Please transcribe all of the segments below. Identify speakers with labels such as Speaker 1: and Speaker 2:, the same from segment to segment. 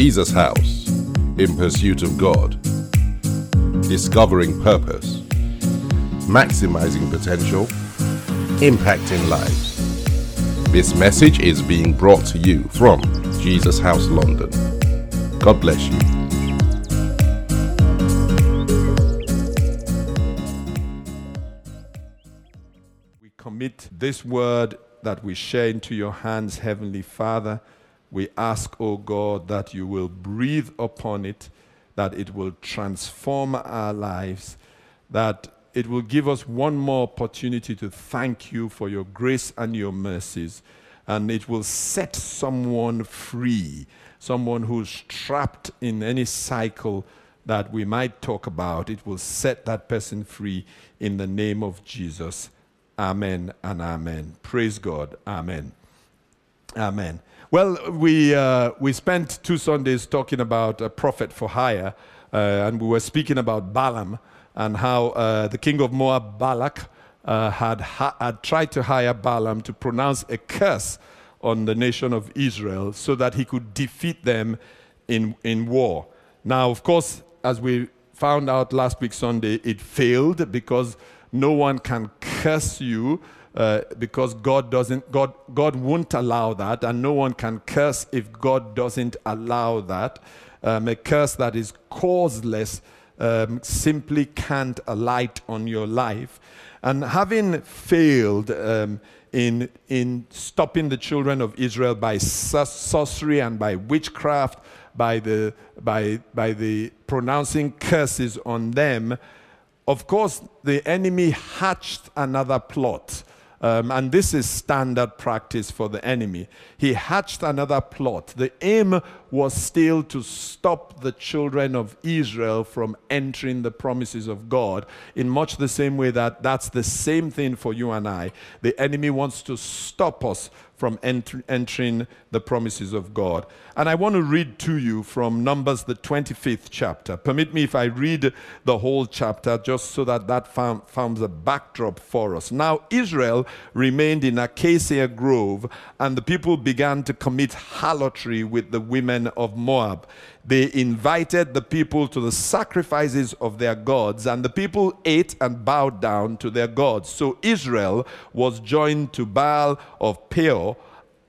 Speaker 1: Jesus House in pursuit of God, discovering purpose, maximizing potential, impacting lives. This message is being brought to you from Jesus House London. God bless you.
Speaker 2: We commit this word that we share into your hands, Heavenly Father. We ask, O God, that you will breathe upon it, that it will transform our lives, that it will give us one more opportunity to thank you for your grace and your mercies, and it will set someone free, someone who's trapped in any cycle that we might talk about. It will set that person free in the name of Jesus. Amen and amen. Praise God. Amen. Amen. Well, we, uh, we spent two Sundays talking about a prophet for hire, uh, and we were speaking about Balaam and how uh, the king of Moab, Balak, uh, had, ha- had tried to hire Balaam to pronounce a curse on the nation of Israel so that he could defeat them in, in war. Now, of course, as we found out last week Sunday, it failed because no one can curse you uh, because God doesn't God God won't allow that, and no one can curse if God doesn't allow that. Um, a curse that is causeless um, simply can't alight on your life. And having failed um, in in stopping the children of Israel by sorcery and by witchcraft, by the by by the pronouncing curses on them, of course the enemy hatched another plot um, and this is standard practice for the enemy. He hatched another plot. The aim was still to stop the children of Israel from entering the promises of God, in much the same way that that's the same thing for you and I. The enemy wants to stop us from ent- entering the promises of God. And I want to read to you from Numbers, the 25th chapter. Permit me if I read the whole chapter just so that that forms a backdrop for us. Now, Israel remained in Acacia Grove, and the people began to commit harlotry with the women of Moab they invited the people to the sacrifices of their gods, and the people ate and bowed down to their gods. So Israel was joined to Baal of Peor,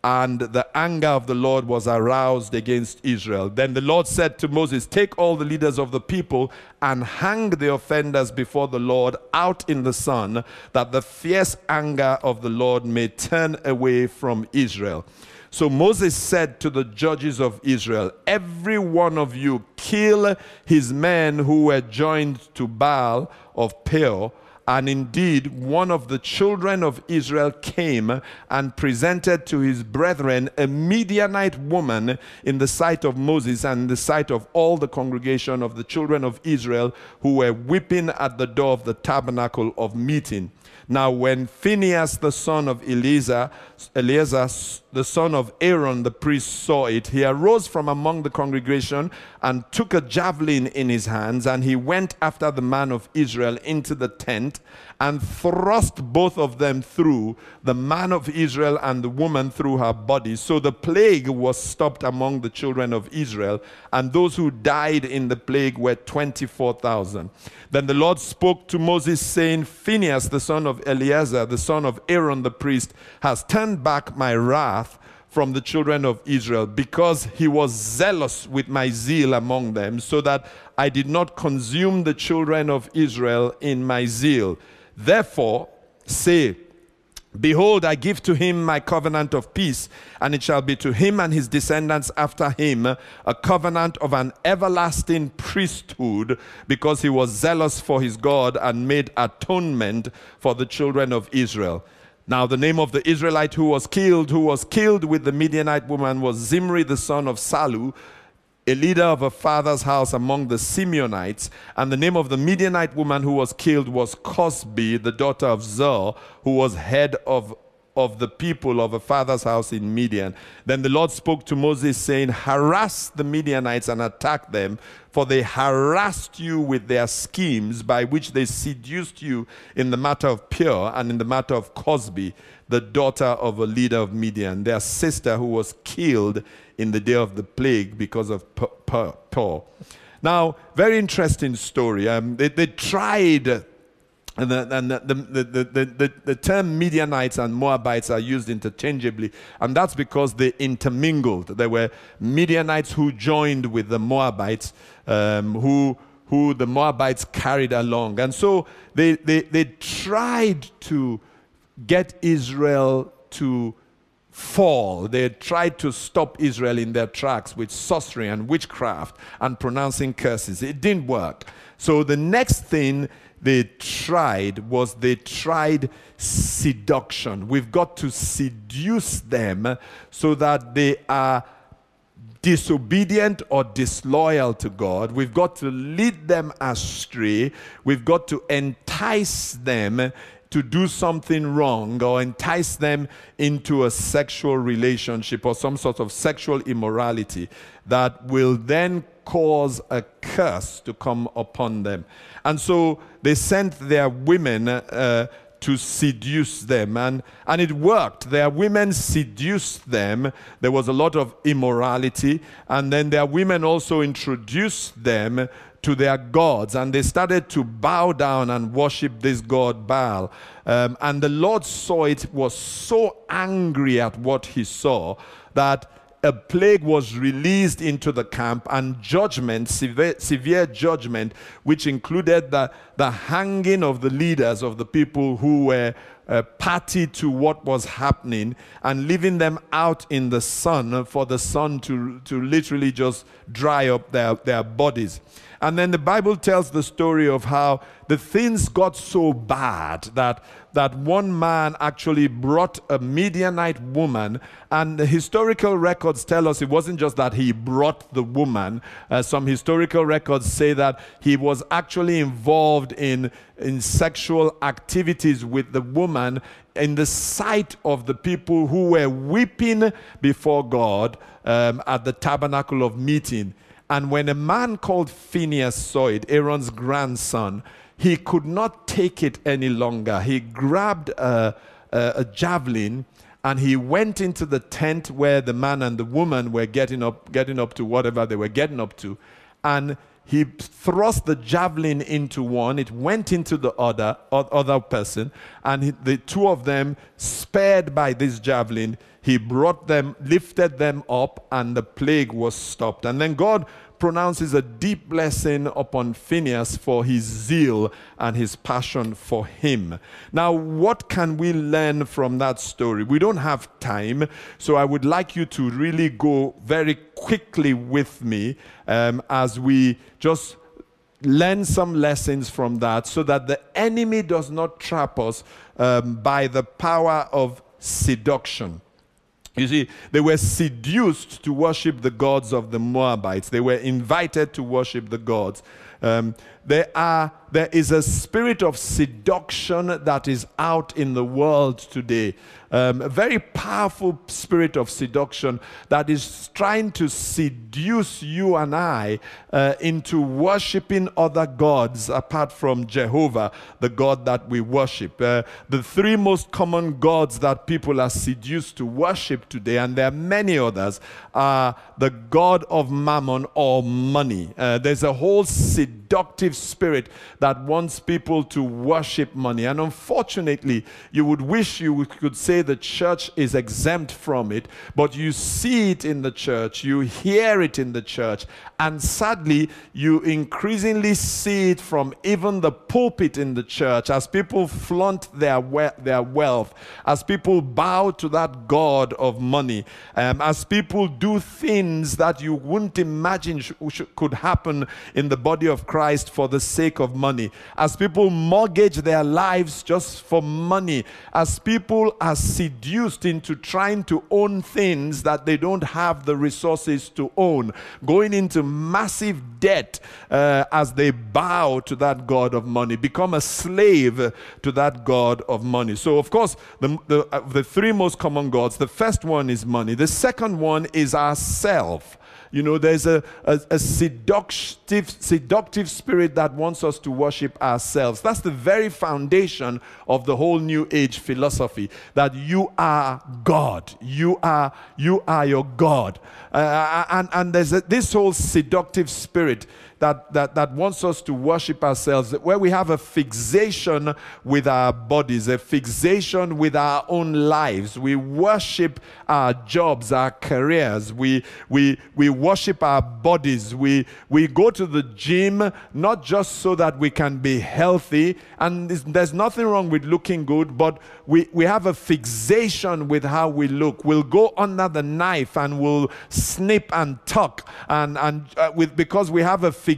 Speaker 2: and the anger of the Lord was aroused against Israel. Then the Lord said to Moses, Take all the leaders of the people and hang the offenders before the Lord out in the sun, that the fierce anger of the Lord may turn away from Israel. So Moses said to the judges of Israel, Every one of you kill his men who were joined to Baal of Peor. And indeed, one of the children of Israel came and presented to his brethren a Midianite woman in the sight of Moses and in the sight of all the congregation of the children of Israel who were weeping at the door of the tabernacle of meeting. Now, when Phinehas, the son of Eleazar, Eleazar, the son of Aaron, the priest, saw it, he arose from among the congregation and took a javelin in his hands, and he went after the man of Israel into the tent and thrust both of them through, the man of Israel and the woman through her body. So the plague was stopped among the children of Israel, and those who died in the plague were 24,000. Then the Lord spoke to Moses, saying, Phinehas, the son of Eleazar, the son of Aaron the priest, has turned back my wrath from the children of Israel because he was zealous with my zeal among them, so that I did not consume the children of Israel in my zeal. Therefore, say, Behold, I give to him my covenant of peace, and it shall be to him and his descendants after him a covenant of an everlasting priesthood, because he was zealous for his God and made atonement for the children of Israel. Now, the name of the Israelite who was killed, who was killed with the Midianite woman, was Zimri the son of Salu a leader of a father's house among the Simeonites. And the name of the Midianite woman who was killed was Cozbi, the daughter of Zur, who was head of of the people of a father's house in Midian. Then the Lord spoke to Moses, saying, Harass the Midianites and attack them, for they harassed you with their schemes by which they seduced you in the matter of Peor and in the matter of Cozbi, the daughter of a leader of Midian, their sister who was killed in the day of the plague because of Peor. Now, very interesting story. Um, they, they tried and, the, and the, the, the, term Midianites and Moabites are used interchangeably, and that's because they intermingled. There were Midianites who joined with the Moabites, um, who, who the Moabites carried along. And so they, they, they tried to get Israel to fall. They tried to stop Israel in their tracks with sorcery and witchcraft and pronouncing curses. It didn't work. So the next thing they tried was they tried seduction. We've got to seduce them so that they are disobedient or disloyal to God. We've got to lead them astray. We've got to entice them to do something wrong or entice them into a sexual relationship or some sort of sexual immorality that will then cause a curse to come upon them. And so they sent their women uh, to seduce them. And, and it worked. Their women seduced them. There was a lot of immorality. And then their women also introduced them to their gods. And they started to bow down and worship this god Baal. Um, and the Lord saw it, was so angry at what he saw that a plague was released into the camp and judgment, severe, severe, judgment, which included the, the hanging of the leaders of the people who were uh, party to what was happening and leaving them out in the sun for the sun to, to literally just dry up their, their bodies. And then the Bible tells the story of how the things got so bad that that one man actually brought a Midianite woman, and the historical records tell us it wasn't just that he brought the woman. Uh, some historical records say that he was actually involved in, in sexual activities with the woman in the sight of the people who were weeping before God um, at the tabernacle of meeting. And when a man called Phineas saw it, Aaron's grandson, he could not take it any longer. He grabbed a, a, a javelin and he went into the tent where the man and the woman were getting up, getting up to whatever they were getting up to. And he thrust the javelin into one, it went into the other, other person, and he, the two of them, spared by this javelin, he brought them, lifted them up, and the plague was stopped. And then God pronounces a deep blessing upon Phineas for his zeal and his passion for him. Now, what can we learn from that story? We don't have time, so I would like you to really go very quickly with me um, as we just learn some lessons from that so that the enemy does not trap us um, by the power of seduction. You see, they were seduced to worship the gods of the Moabites. They were invited to worship the gods. Um, there, are, there is a spirit of seduction that is out in the world today um, a very powerful spirit of seduction that is trying to seduce you and I uh, into worshiping other gods apart from Jehovah, the God that we worship. Uh, the three most common gods that people are seduced to worship today, and there are many others, are the God of mammon or money. Uh, there's a whole seductive spirit that wants people to worship money. And unfortunately, you would wish you could say the church is exempt from it, but you see it in the church, you hear it in the church, and sadly, you increasingly see it from even the pulpit in the church as people flaunt their, we- their wealth, as people bow to that God of money, um, as people do things that you wouldn't imagine sh- sh- could happen in the body of Christ for the sake of money, as people mortgage their lives just for money, as people are seduced into trying to own things that they don't have the resources to own, going into massive debt uh, as they bow to that God of money, become a slave to that God of money. So, of course, the, the, uh, the three most common gods the first one is money, the second one is ourself. You know, there's a, a, a, seductive, seductive spirit that wants us to worship ourselves. That's the very foundation of the whole New Age philosophy that you are God. You are, you are your God. Uh, and, and there's a, this whole seductive spirit that, that, that wants us to worship ourselves, where we have a fixation with our bodies, a fixation with our own lives. We worship our jobs, our careers. We, we, we worship our bodies. We, we go to the gym not just so that we can be healthy, and there's nothing wrong with looking good, but we, we have a fixation with how we look. We'll go under the knife and we'll snip and tuck, and, and uh, with, because we have a fixation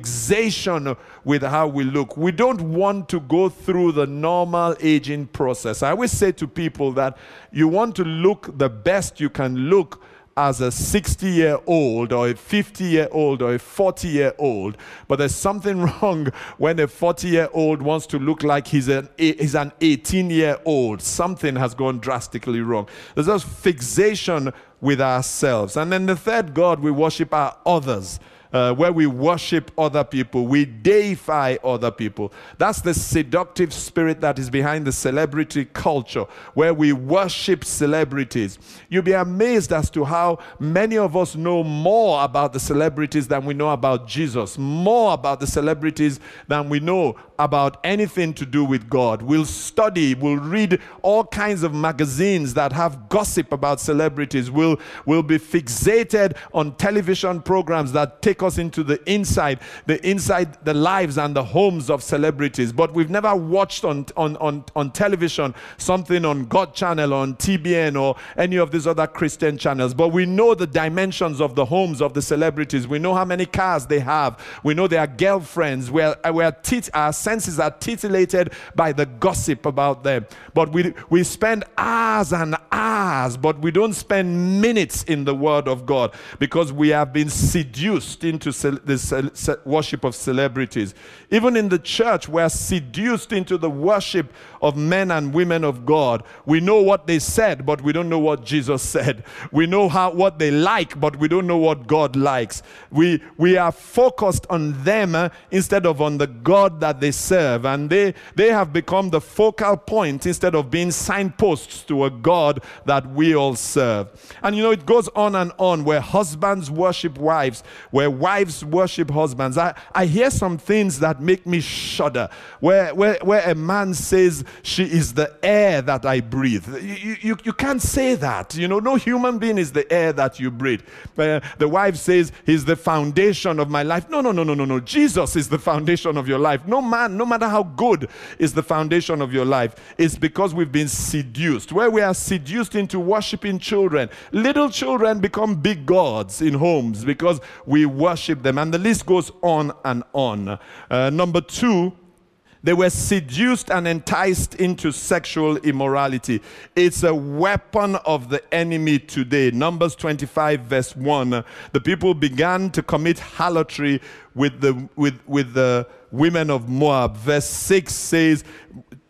Speaker 2: with how we look. We don't want to go through the normal aging process. I always say to people that you want to look the best you can look as a 60 year old or a 50 year old or a 40 year old, but there's something wrong when a 40 year old wants to look like he's an, he's an 18 year old. Something has gone drastically wrong. There's a fixation with ourselves. And then the third God we worship are others uh, where we worship other people, we deify other people. That's the seductive spirit that is behind the celebrity culture, where we worship celebrities. You'll be amazed as to how many of us know more about the celebrities than we know about Jesus, more about the celebrities than we know about anything to do with God. We'll study, we'll read all kinds of magazines that have gossip about celebrities. We'll, we'll be fixated on television programs that take us into the inside, the inside the lives and the homes of celebrities. But we've never watched on, on, on, on television something on God channel, on TBN, or any of these other Christian channels. But we know the dimensions of the homes of the celebrities. We know how many cars they have. We know their girlfriends. We're, we're our senses are titillated by the gossip about them. But we, we spend hours and hours, but we don't spend minutes in the Word of God because we have been seduced into the worship of celebrities. Even in the church, we're seduced into the worship of men and women of God. We know what they said, but we don't know what Jesus said. We know how, what they like, but we don't know what God likes. We, we are focused on them uh, instead of on the God that they serve. And they, they have become the focal point instead of being signposts to a God that we all serve. And you know, it goes on and on where husbands worship wives, where wives worship husbands. I, I hear some things that make me shudder, where, where, where a man says, She is the air that I breathe. You, you, you can't say that. You know, no human being is the air that you breathe. Uh, the wife says, He's the foundation of my life. No, no, no, no, no, no. Jesus is the foundation of your life. No man, no matter how good is the foundation of your life, it's because we've been seduced. Where we are seduced into worshiping children. Little children become big gods in homes because we worship them. And the list goes on and on. Uh, number two, they were seduced and enticed into sexual immorality. It's a weapon of the enemy today. Numbers 25, verse 1. The people began to commit harlotry with the, with, with the women of Moab. Verse 6 says,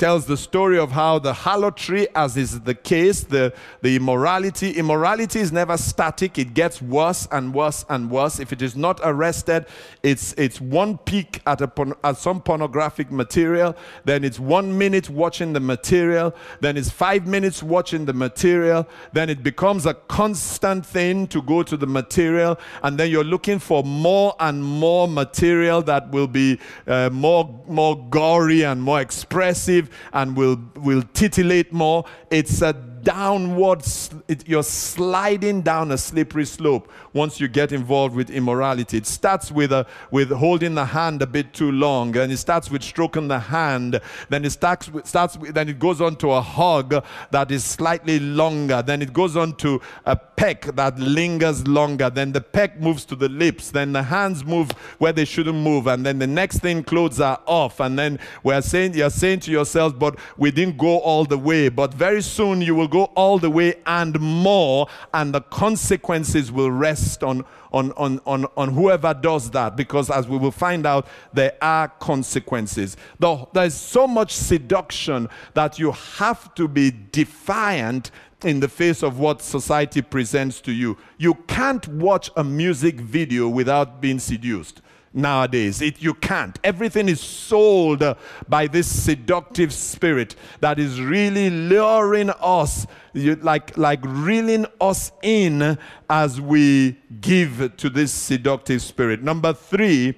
Speaker 2: tells the story of how the harlotry, as is the case, the, the immorality, immorality is never static. It gets worse and worse and worse. If it is not arrested, it's, it's one peek at, a, at some pornographic material, then it's one minute watching the material, then it's five minutes watching the material, then it becomes a constant thing to go to the material, and then you're looking for more and more material that will be uh, more, more gory and more expressive and will, will titillate more. It's a downward, it, you're sliding down a slippery slope once you get involved with immorality. It starts with, a, with holding the hand a bit too long, and it starts with stroking the hand. Then it starts, with, starts with, then it goes on to a hug that is slightly longer. Then it goes on to a peck that lingers longer. Then the peck moves to the lips. Then the hands move where they shouldn't move. And then the next thing, clothes are off. And then we're saying, you're saying to yourself, but we didn't go all the way. But very soon you will go all the way and more, and the consequences will rest on, on, on, on, on whoever does that, because as we will find out, there are consequences. The, there's so much seduction that you have to be defiant in the face of what society presents to you. You can't watch a music video without being seduced nowadays. It, you can't. Everything is sold by this seductive spirit that is really luring us, like, like reeling us in as we give to this seductive spirit. Number three,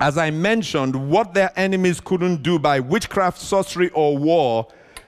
Speaker 2: as I mentioned, what their enemies couldn't do by witchcraft, sorcery, or war,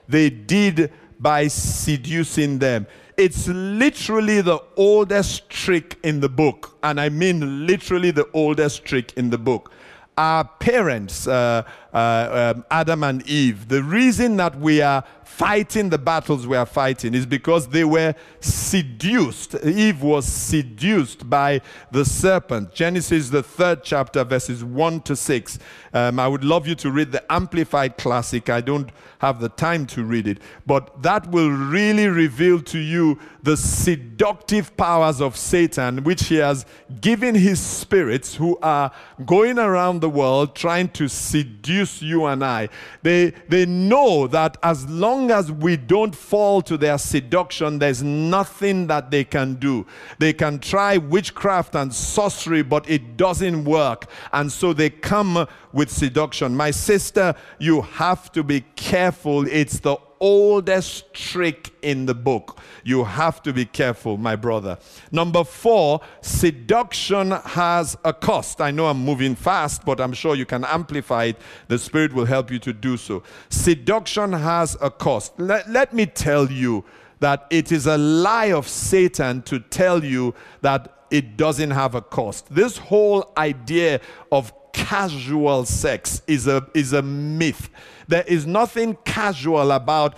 Speaker 2: they did by seducing them. It's literally the oldest trick in the book. And I mean literally the oldest trick in the book. Our parents, uh, uh, um, Adam and Eve, the reason that we are fighting the battles we are fighting is because they were seduced. Eve was seduced by the serpent. Genesis, the third chapter, verses 1 to 6. Um, I would love you to read the Amplified Classic. I don't have the time to read it, but that will really reveal to you the seductive powers of Satan, which he has given his spirits who are going around the world trying to seduce you and I. They, they know that as long as we don't fall to their seduction, there's nothing that they can do. They can try witchcraft and sorcery, but it doesn't work. And so they come with seduction. My sister, you have to be careful. It's the oldest trick in the book. You have to be careful, my brother. Number four, seduction has a cost. I know I'm moving fast, but I'm sure you can amplify it. The Spirit will help you to do so. Seduction has a cost. Let, let me tell you that it is a lie of Satan to tell you that it doesn't have a cost. This whole idea of casual sex is a, is a myth. There is nothing casual about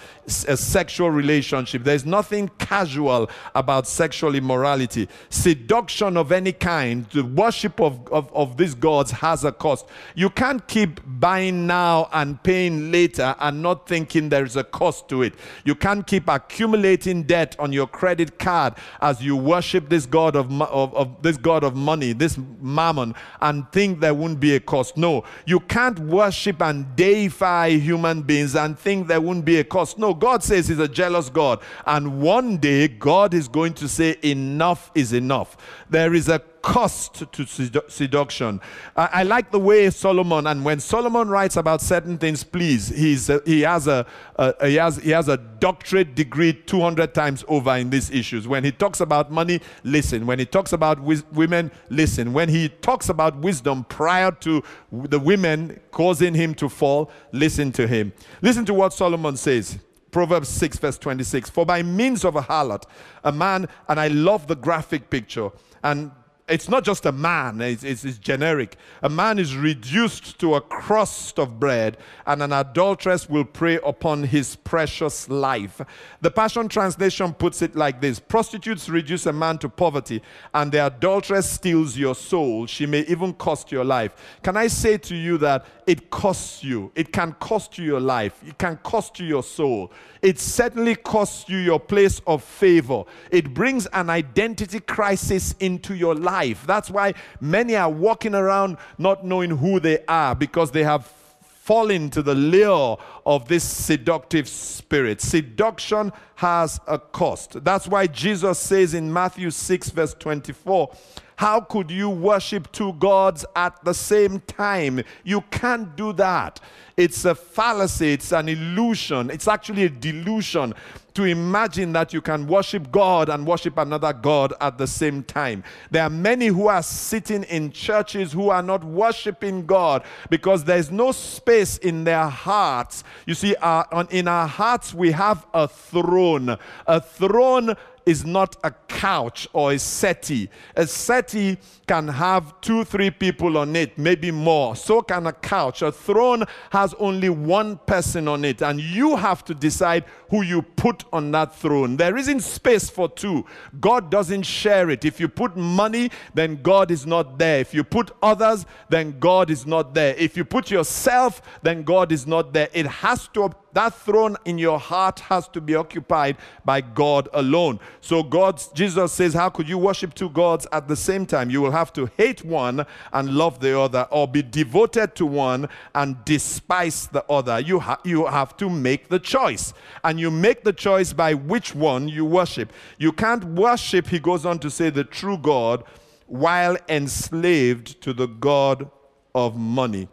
Speaker 2: a sexual relationship. There's nothing casual about sexual immorality. Seduction of any kind, the worship of, of, of these gods has a cost. You can't keep buying now and paying later and not thinking there's a cost to it. You can't keep accumulating debt on your credit card as you worship this god of, of, of this god of money, this mammon, and think there won't be a cost. No, you can't worship and deify human beings and think there won't be a cost. No, God says He's a jealous God. And one day, God is going to say, Enough is enough. There is a cost to sedu- seduction. I, I, like the way Solomon, and when Solomon writes about certain things, please, he's a, he, has a, a, he, has, he has a doctorate degree 200 times over in these issues. When he talks about money, listen. When he talks about women, listen. When he talks about wisdom prior to the women causing him to fall, listen to him. Listen to what Solomon says. Proverbs 6, verse 26. For by means of a harlot, a man, and I love the graphic picture, and it's not just a man, it's, it's, it's, generic. A man is reduced to a crust of bread, and an adulteress will prey upon his precious life. The Passion Translation puts it like this Prostitutes reduce a man to poverty, and the adulteress steals your soul. She may even cost your life. Can I say to you that it costs you? It can cost you your life, it can cost you your soul. It certainly costs you your place of favor. It brings an identity crisis into your life. That's why many are walking around not knowing who they are because they have fallen to the lure of this seductive spirit. Seduction has a cost. That's why Jesus says in Matthew 6, verse 24, how could you worship two gods at the same time? You can't do that. It's a fallacy, it's an illusion, it's actually a delusion to imagine that you can worship God and worship another God at the same time. There are many who are sitting in churches who are not worshiping God because there's no space in their hearts. You see, uh, our, in our hearts, we have a throne. A throne is not a couch or a settee. A settee can have two, three people on it, maybe more. So can a couch. A throne has only one person on it, and you have to decide who you put on that throne. There isn't space for two. God doesn't share it. If you put money, then God is not there. If you put others, then God is not there. If you put yourself, then God is not there. It has to That throne in your heart has to be occupied by God alone. So God, Jesus says, how could you worship two gods at the same time? You will have to hate one and love the other, or be devoted to one and despise the other. You, ha- you have to make the choice. And you make the choice by which one you worship. You can't worship, he goes on to say, the true God while enslaved to the God of money.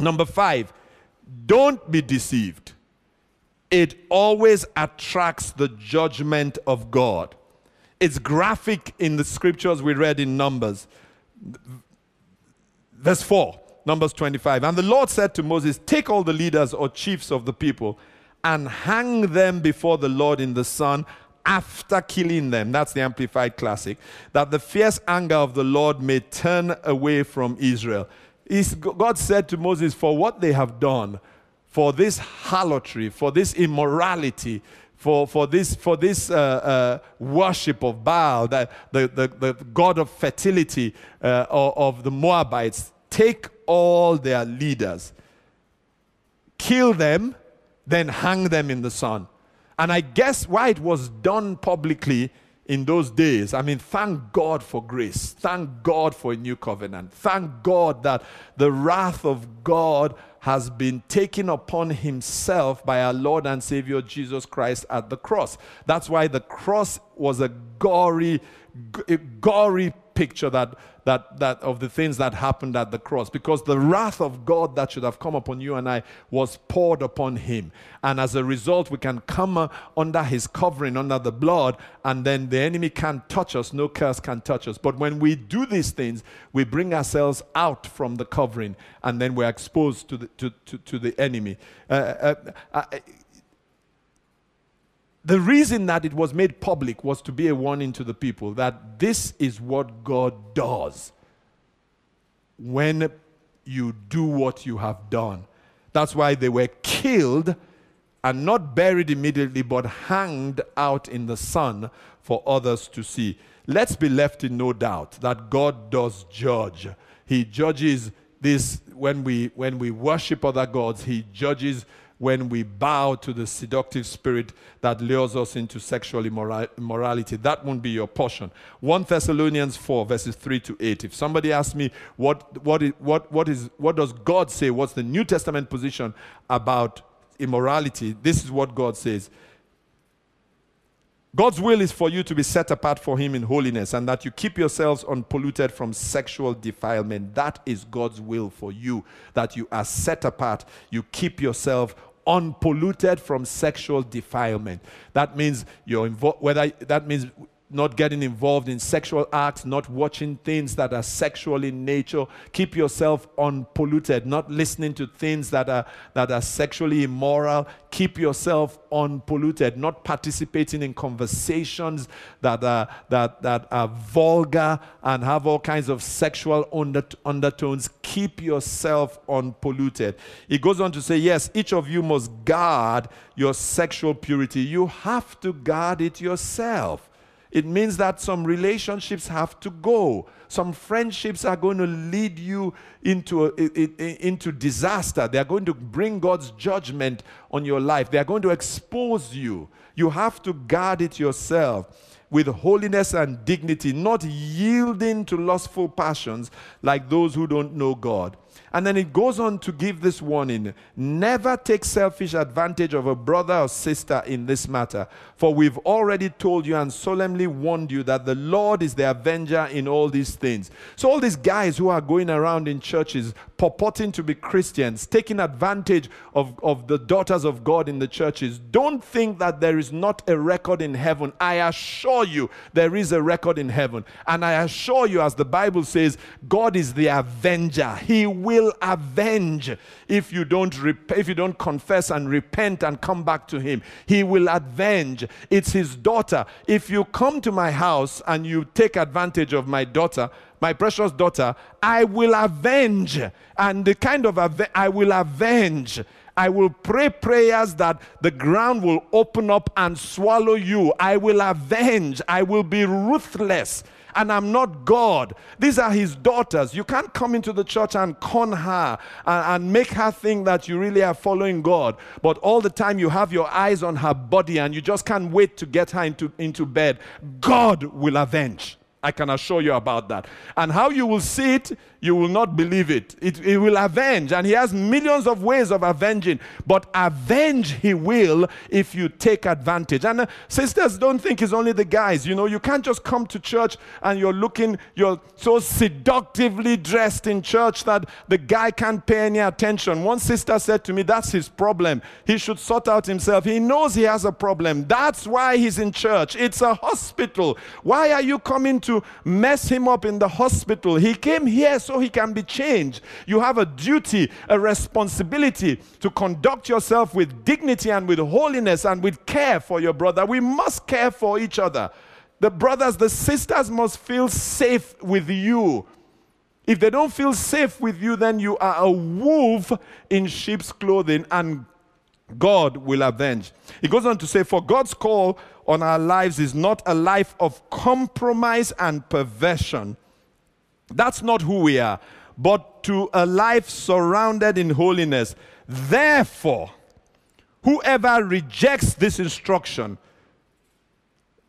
Speaker 2: Number five, don't be deceived. It always attracts the judgment of God. It's graphic in the scriptures we read in Numbers. Verse 4, Numbers 25. And the Lord said to Moses, Take all the leaders or chiefs of the people and hang them before the Lord in the sun after killing them. That's the Amplified Classic. That the fierce anger of the Lord may turn away from Israel. God said to Moses, For what they have done, for this harlotry, for this immorality, for, for this, for this uh, uh, worship of Baal, the, the, the, god of fertility uh, of, of the Moabites, take all their leaders, kill them, then hang them in the sun. And I guess why it was done publicly in those days. I mean, thank God for grace. Thank God for a new covenant. Thank God that the wrath of God has been taken upon himself by our Lord and Savior Jesus Christ at the cross. That's why the cross was a gory, gory picture that, that, that of the things that happened at the cross because the wrath of God that should have come upon you and I was poured upon him. And as a result, we can come uh, under his covering, under the blood, and then the enemy can't touch us, no curse can touch us. But when we do these things, we bring ourselves out from the covering and then we're exposed to the, to, to, to the enemy. Uh, uh, uh the reason that it was made public was to be a warning to the people that this is what God does when you do what you have done. That's why they were killed and not buried immediately, but hanged out in the sun for others to see. Let's be left in no doubt that God does judge. He judges this when we when we worship other gods, he judges when we bow to the seductive spirit that lures us into sexual immorality. That won't be your portion. 1 Thessalonians 4, verses 3 to 8. If somebody asks me, what, what, is, what, what, is, what does God say? What's the New Testament position about immorality? This is what God says. God's will is for you to be set apart for Him in holiness and that you keep yourselves unpolluted from sexual defilement. That is God's will for you, that you are set apart. You keep yourself unpolluted from sexual defilement. That means you're involved, whether that means not getting involved in sexual acts, not watching things that are sexual in nature. Keep yourself unpolluted, not listening to things that are, that are sexually immoral. Keep yourself unpolluted, not participating in conversations that are, that, that are vulgar and have all kinds of sexual under, undertones. Keep yourself unpolluted. He goes on to say, Yes, each of you must guard your sexual purity. You have to guard it yourself. It means that some relationships have to go. Some friendships are going to lead you into, a, into disaster. They are going to bring God's judgment on your life. They are going to expose you. You have to guard it yourself with holiness and dignity, not yielding to lustful passions like those who don't know God. And then it goes on to give this warning never take selfish advantage of a brother or sister in this matter, for we've already told you and solemnly warned you that the Lord is the avenger in all these things. So, all these guys who are going around in churches purporting to be Christians, taking advantage of, of the daughters of God in the churches, don't think that there is not a record in heaven. I assure you, there is a record in heaven. And I assure you, as the Bible says, God is the avenger. He will avenge if you don't rep- if you don't confess and repent and come back to him. He will avenge. It's his daughter. If you come to my house and you take advantage of my daughter, my precious daughter, I will avenge. And the kind of ave- I will avenge I will pray prayers that the ground will open up and swallow you. I will avenge. I will be ruthless and I'm not God. These are his daughters. You can't come into the church and con her and, and, make her think that you really are following God. But all the time you have your eyes on her body and you just can't wait to get her into, into bed. God will avenge. I can assure you about that. And how you will see it, you will not believe it. it. It will avenge. And he has millions of ways of avenging. But avenge he will if you take advantage. And uh, sisters, don't think it's only the guys. You know, you can't just come to church and you're looking, you're so seductively dressed in church that the guy can't pay any attention. One sister said to me, That's his problem. He should sort out himself. He knows he has a problem. That's why he's in church. It's a hospital. Why are you coming to mess him up in the hospital? He came here so he can be changed. You have a duty, a responsibility to conduct yourself with dignity and with holiness and with care for your brother. We must care for each other. The brothers, the sisters must feel safe with you. If they don't feel safe with you, then you are a wolf in sheep's clothing and God will avenge. He goes on to say, For God's call on our lives is not a life of compromise and perversion that's not who we are, but to a life surrounded in holiness. Therefore, whoever rejects this instruction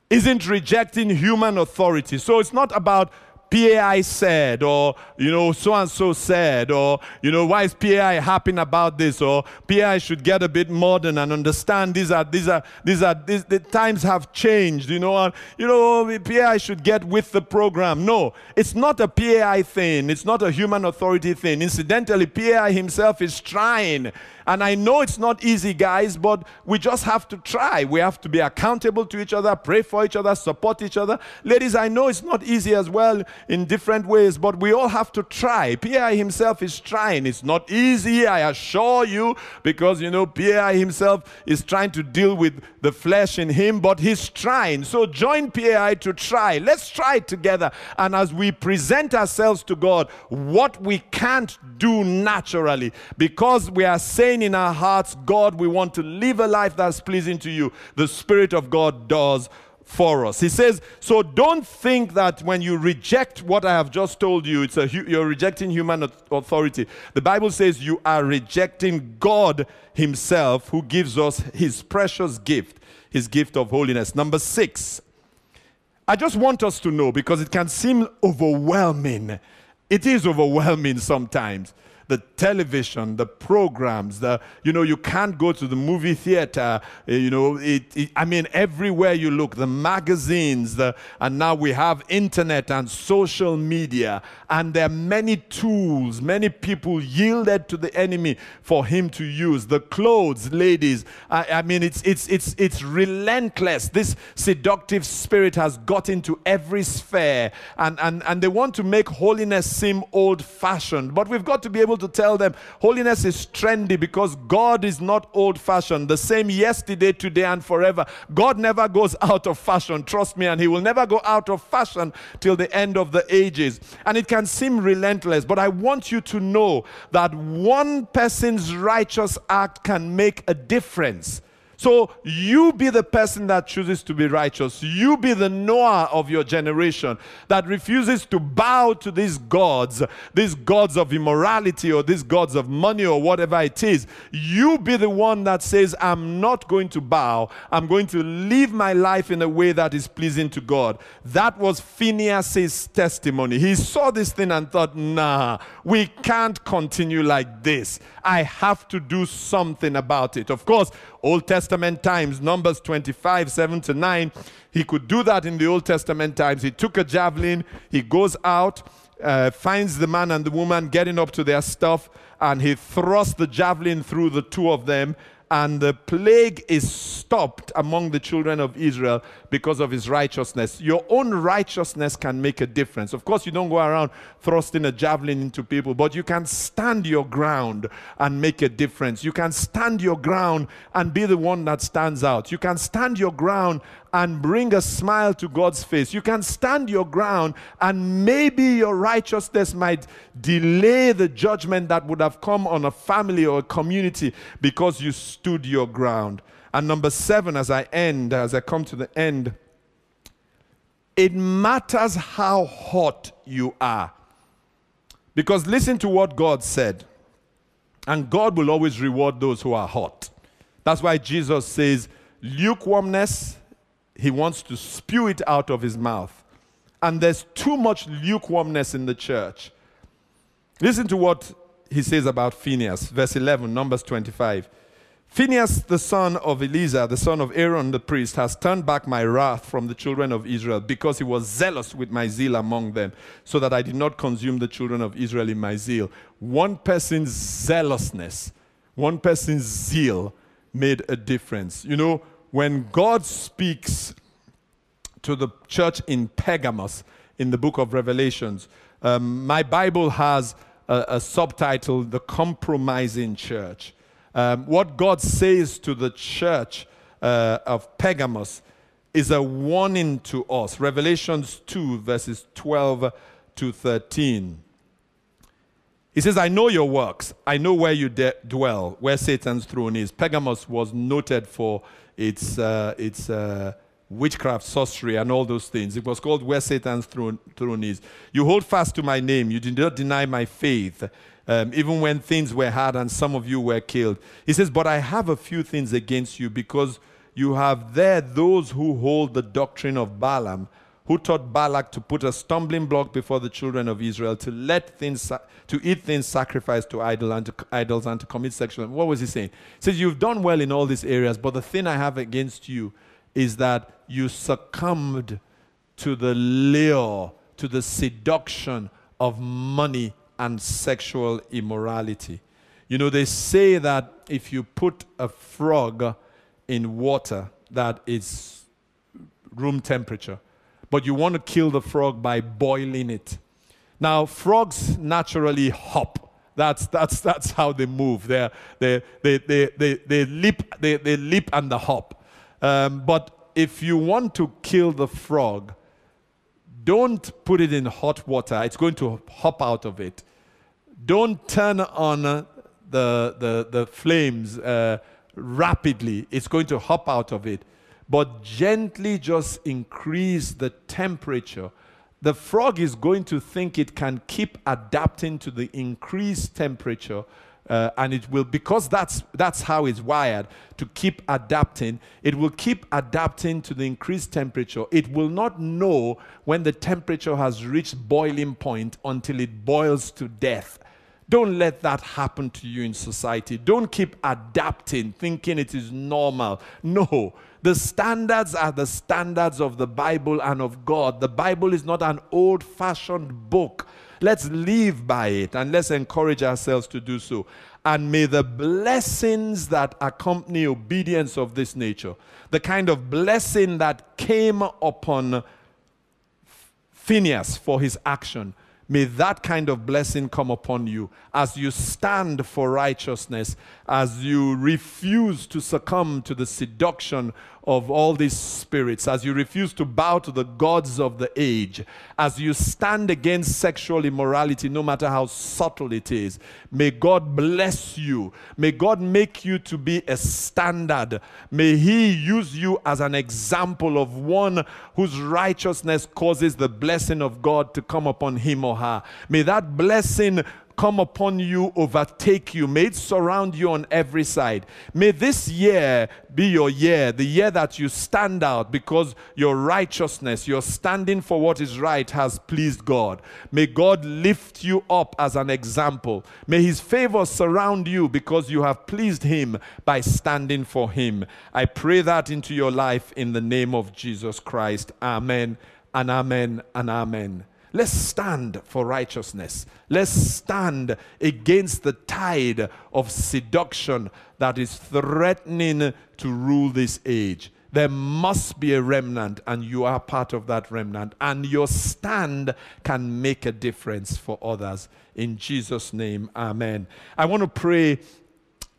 Speaker 2: isn't rejecting human authority. So it's not about PAI said, or, you know, so and so said, or, you know, why is PAI happy about this, or PAI should get a bit modern and understand these are, these are, these are, these, the times have changed, you know, and, you know, PAI should get with the program. No, it's not a PAI thing, it's not a human authority thing. Incidentally, PAI himself is trying and I know it's not easy, guys, but we just have to try. We have to be accountable to each other, pray for each other, support each other. Ladies, I know it's not easy as well in different ways, but we all have to try. PI himself is trying. It's not easy, I assure you, because, you know, PI himself is trying to deal with the flesh in him, but he's trying. So join PAI to try. Let's try it together. And as we present ourselves to God, what we can't do naturally, because we are saying in our hearts, God, we want to live a life that's pleasing to you, the Spirit of God does for us. He says, so don't think that when you reject what I have just told you, it's a, you're rejecting human authority. The Bible says you are rejecting God Himself who gives us His precious gift, His gift of holiness. Number six, I just want us to know because it can seem overwhelming. It is overwhelming sometimes the television, the programs, the, you know, you can't go to the movie theater, eh, you know, it, it, I mean, everywhere you look, the magazines, the, and now we have internet and social media, and there are many tools, many people yielded to the enemy for him to use. The clothes, ladies, I, I mean, it's, it's, it's, it's relentless. This seductive spirit has got into every sphere, and, and, and they want to make holiness seem old fashioned, but we've got to be able to tell them holiness is trendy because God is not old fashioned, the same yesterday, today, and forever. God never goes out of fashion, trust me, and He will never go out of fashion till the end of the ages. And it can seem relentless, but I want you to know that one person's righteous act can make a difference. So you be the person that chooses to be righteous. You be the Noah of your generation that refuses to bow to these gods, these gods of immorality or these gods of money or whatever it is. You be the one that says, I'm not going to bow. I'm going to live my life in a way that is pleasing to God. That was Phineas's testimony. He saw this thing and thought, nah, we can't continue like this. I have to do something about it. Of course, Old Testament times, Numbers 25, 7 to 9, he could do that in the Old Testament times. He took a javelin, he goes out, uh, finds the man and the woman getting up to their stuff, and he thrusts the javelin through the two of them. And the plague is stopped among the children of Israel because of his righteousness. Your own righteousness can make a difference. Of course, you don't go around thrusting a javelin into people, but you can stand your ground and make a difference. You can stand your ground and be the one that stands out. You can stand your ground and bring a smile to God's face. You can stand your ground, and maybe your righteousness might delay the judgment that would have come on a family or a community because you stood your ground. And number seven, as I end, as I come to the end, it matters how hot you are. Because listen to what God said. And God will always reward those who are hot. That's why Jesus says, lukewarmness he wants to spew it out of his mouth. And there's too much lukewarmness in the church. Listen to what he says about Phineas, verse 11, Numbers 25. Phineas, the son of Eleazar, the son of Aaron the priest, has turned back my wrath from the children of Israel because he was zealous with my zeal among them, so that I did not consume the children of Israel in my zeal. One person's zealousness, one person's zeal made a difference. You know, when God speaks to the church in Pergamos in the book of Revelations, um, my Bible has a, a, subtitle, The Compromising Church. Um, what God says to the church uh, of Pergamos is a warning to us. Revelations 2, verses 12 to 13. He says, I know your works. I know where you de- dwell, where Satan's throne is. Pergamos was noted for its, uh, its uh, witchcraft, sorcery, and all those things. It was called Where Satan's throne, throne is. You hold fast to my name. You did not deny my faith, um, even when things were hard and some of you were killed. He says, But I have a few things against you because you have there those who hold the doctrine of Balaam who taught Balak to put a stumbling block before the children of Israel to let things to eat things sacrificed to idol and to, idols and to commit sexual. What was he saying? He says you've done well in all these areas, but the thing I have against you is that you succumbed to the lure, to the seduction of money and sexual immorality. You know, they say that if you put a frog in water that is room temperature, but you want to kill the frog by boiling it. Now, frogs naturally hop. That's, that's, that's how they move. They, they, they, they, they, leap, they, they leap and the hop. Um, but if you want to kill the frog, don't put it in hot water. It's going to hop out of it. Don't turn on the, the, the flames uh, rapidly. It's going to hop out of it but gently just increase the temperature, the frog is going to think it can keep adapting to the increased temperature. Uh, and it will because that's that's how it's wired to keep adapting it will keep adapting to the increased temperature it will not know when the temperature has reached boiling point until it boils to death don't let that happen to you in society. Don't keep adapting, thinking it is normal. No, the standards are the standards of the Bible and of God. The Bible is not an old fashioned book. Let's live by it and let's encourage ourselves to do so. And may the blessings that accompany obedience of this nature, the kind of blessing that came upon Phineas for his action, May that kind of blessing come upon you as you stand for righteousness, as you refuse to succumb to the seduction of all these spirits, as you refuse to bow to the gods of the age, as you stand against sexual immorality, no matter how subtle it is. May God bless you. May God make you to be a standard. May He use you as an example of one whose righteousness causes the blessing of God to come upon him or her. May that blessing come upon you, overtake you. May it surround you on every side. May this year be your year, the year that you stand out because your righteousness, your standing for what is right, has pleased God. May God lift you up as an example. May His favor surround you because you have pleased Him by standing for Him. I pray that into your life in the name of Jesus Christ. Amen and amen and amen. Let's stand for righteousness. Let's stand against the tide of seduction that is threatening to rule this age. There must be a remnant, and you are part of that remnant. And your stand can make a difference for others. In Jesus' name, amen. I want to pray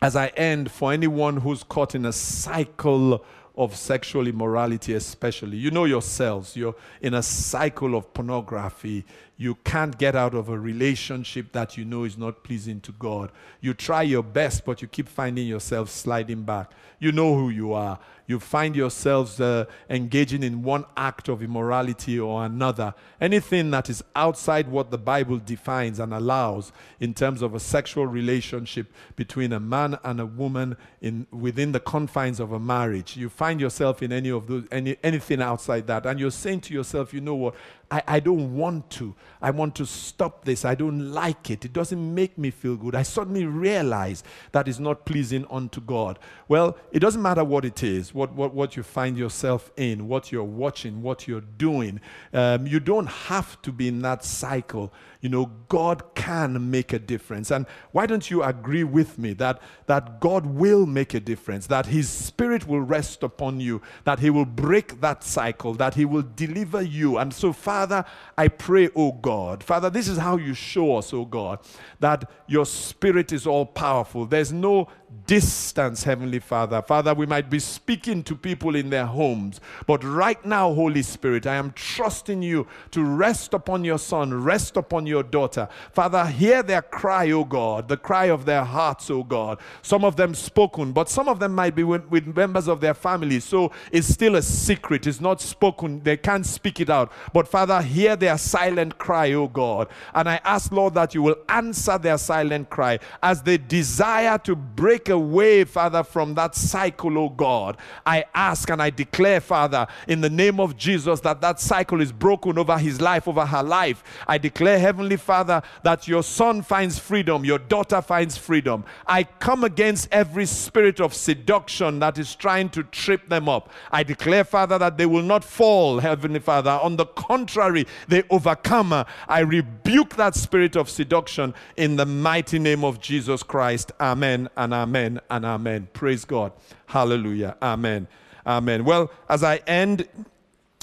Speaker 2: as I end for anyone who's caught in a cycle of sexual immorality, especially. You know yourselves, you're in a cycle of pornography. You can't get out of a relationship that you know is not pleasing to God. You try your best, but you keep finding yourself sliding back. You know who you are. You find yourselves uh, engaging in one act of immorality or another, anything that is outside what the Bible defines and allows in terms of a sexual relationship between a man and a woman in, within the confines of a marriage, you find yourself in any of those, any, anything outside that, and you're saying to yourself, you know what, I, I don't want to. I want to stop this. I don't like it. It doesn't make me feel good. I suddenly realize that is not pleasing unto God. Well, it doesn't matter what it is, what, what, what you find yourself in, what you're watching, what you're doing. Um, you don't have to be in that cycle you know, God can make a difference. And why don't you agree with me that, that God will make a difference, that His Spirit will rest upon you, that He will break that cycle, that He will deliver you. And so, Father, I pray, oh God, Father, this is how you show us, oh God, that your Spirit is all powerful. There's no distance, Heavenly Father. Father, we might be speaking to people in their homes, but right now, Holy Spirit, I am trusting you to rest upon your Son, rest upon your daughter. Father, hear their cry, O God, the cry of their hearts, O God. Some of them spoken, but some of them might be with, with members of their family, so it's still a secret. It's not spoken. They can't speak it out. But Father, hear their silent cry, O God. And I ask, Lord, that you will answer their silent cry as they desire to break away, Father, from that cycle, O God. I ask and I declare, Father, in the name of Jesus, that that cycle is broken over his life, over her life. I declare, Heavenly Father, that your son finds freedom, your daughter finds freedom. I come against every spirit of seduction that is trying to trip them up. I declare, Father, that they will not fall, Heavenly Father. On the contrary, they overcome. I rebuke that spirit of seduction in the mighty name of Jesus Christ. Amen and amen and amen. Praise God. Hallelujah. Amen. Amen. Well, as I end,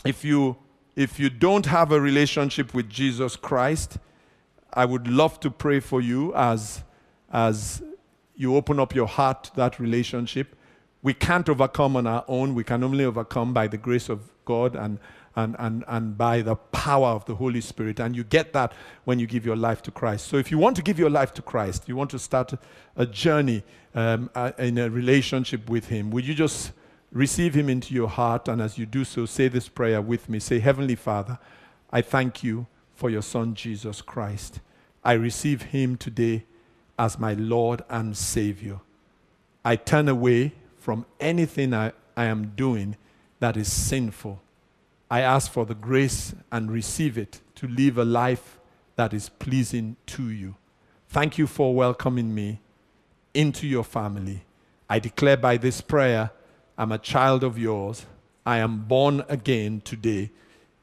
Speaker 2: if you if you don't have a relationship with Jesus Christ, I would love to pray for you as as you open up your heart to that relationship. We can't overcome on our own. We can only overcome by the grace of God and and, and, and by the power of the Holy Spirit. And you get that when you give your life to Christ. So if you want to give your life to Christ, you want to start a journey um, in a relationship with Him, would you just receive Him into your heart? And as you do so, say this prayer with me. Say, Heavenly Father, I thank you for your Son, Jesus Christ. I receive Him today as my Lord and Savior. I turn away from anything I, I am doing that is sinful I ask for the grace and receive it to live a life that is pleasing to you. Thank you for welcoming me into your family. I declare by this prayer, I'm a child of yours. I am born again today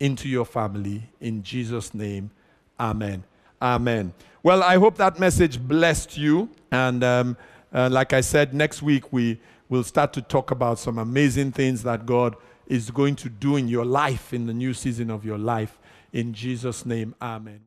Speaker 2: into your family. In Jesus' name, amen. Amen. Well, I hope that message blessed you. And um, uh, like I said, next week we will start to talk about some amazing things that God is going to do in your life in the new season of your life. In Jesus' name, amen.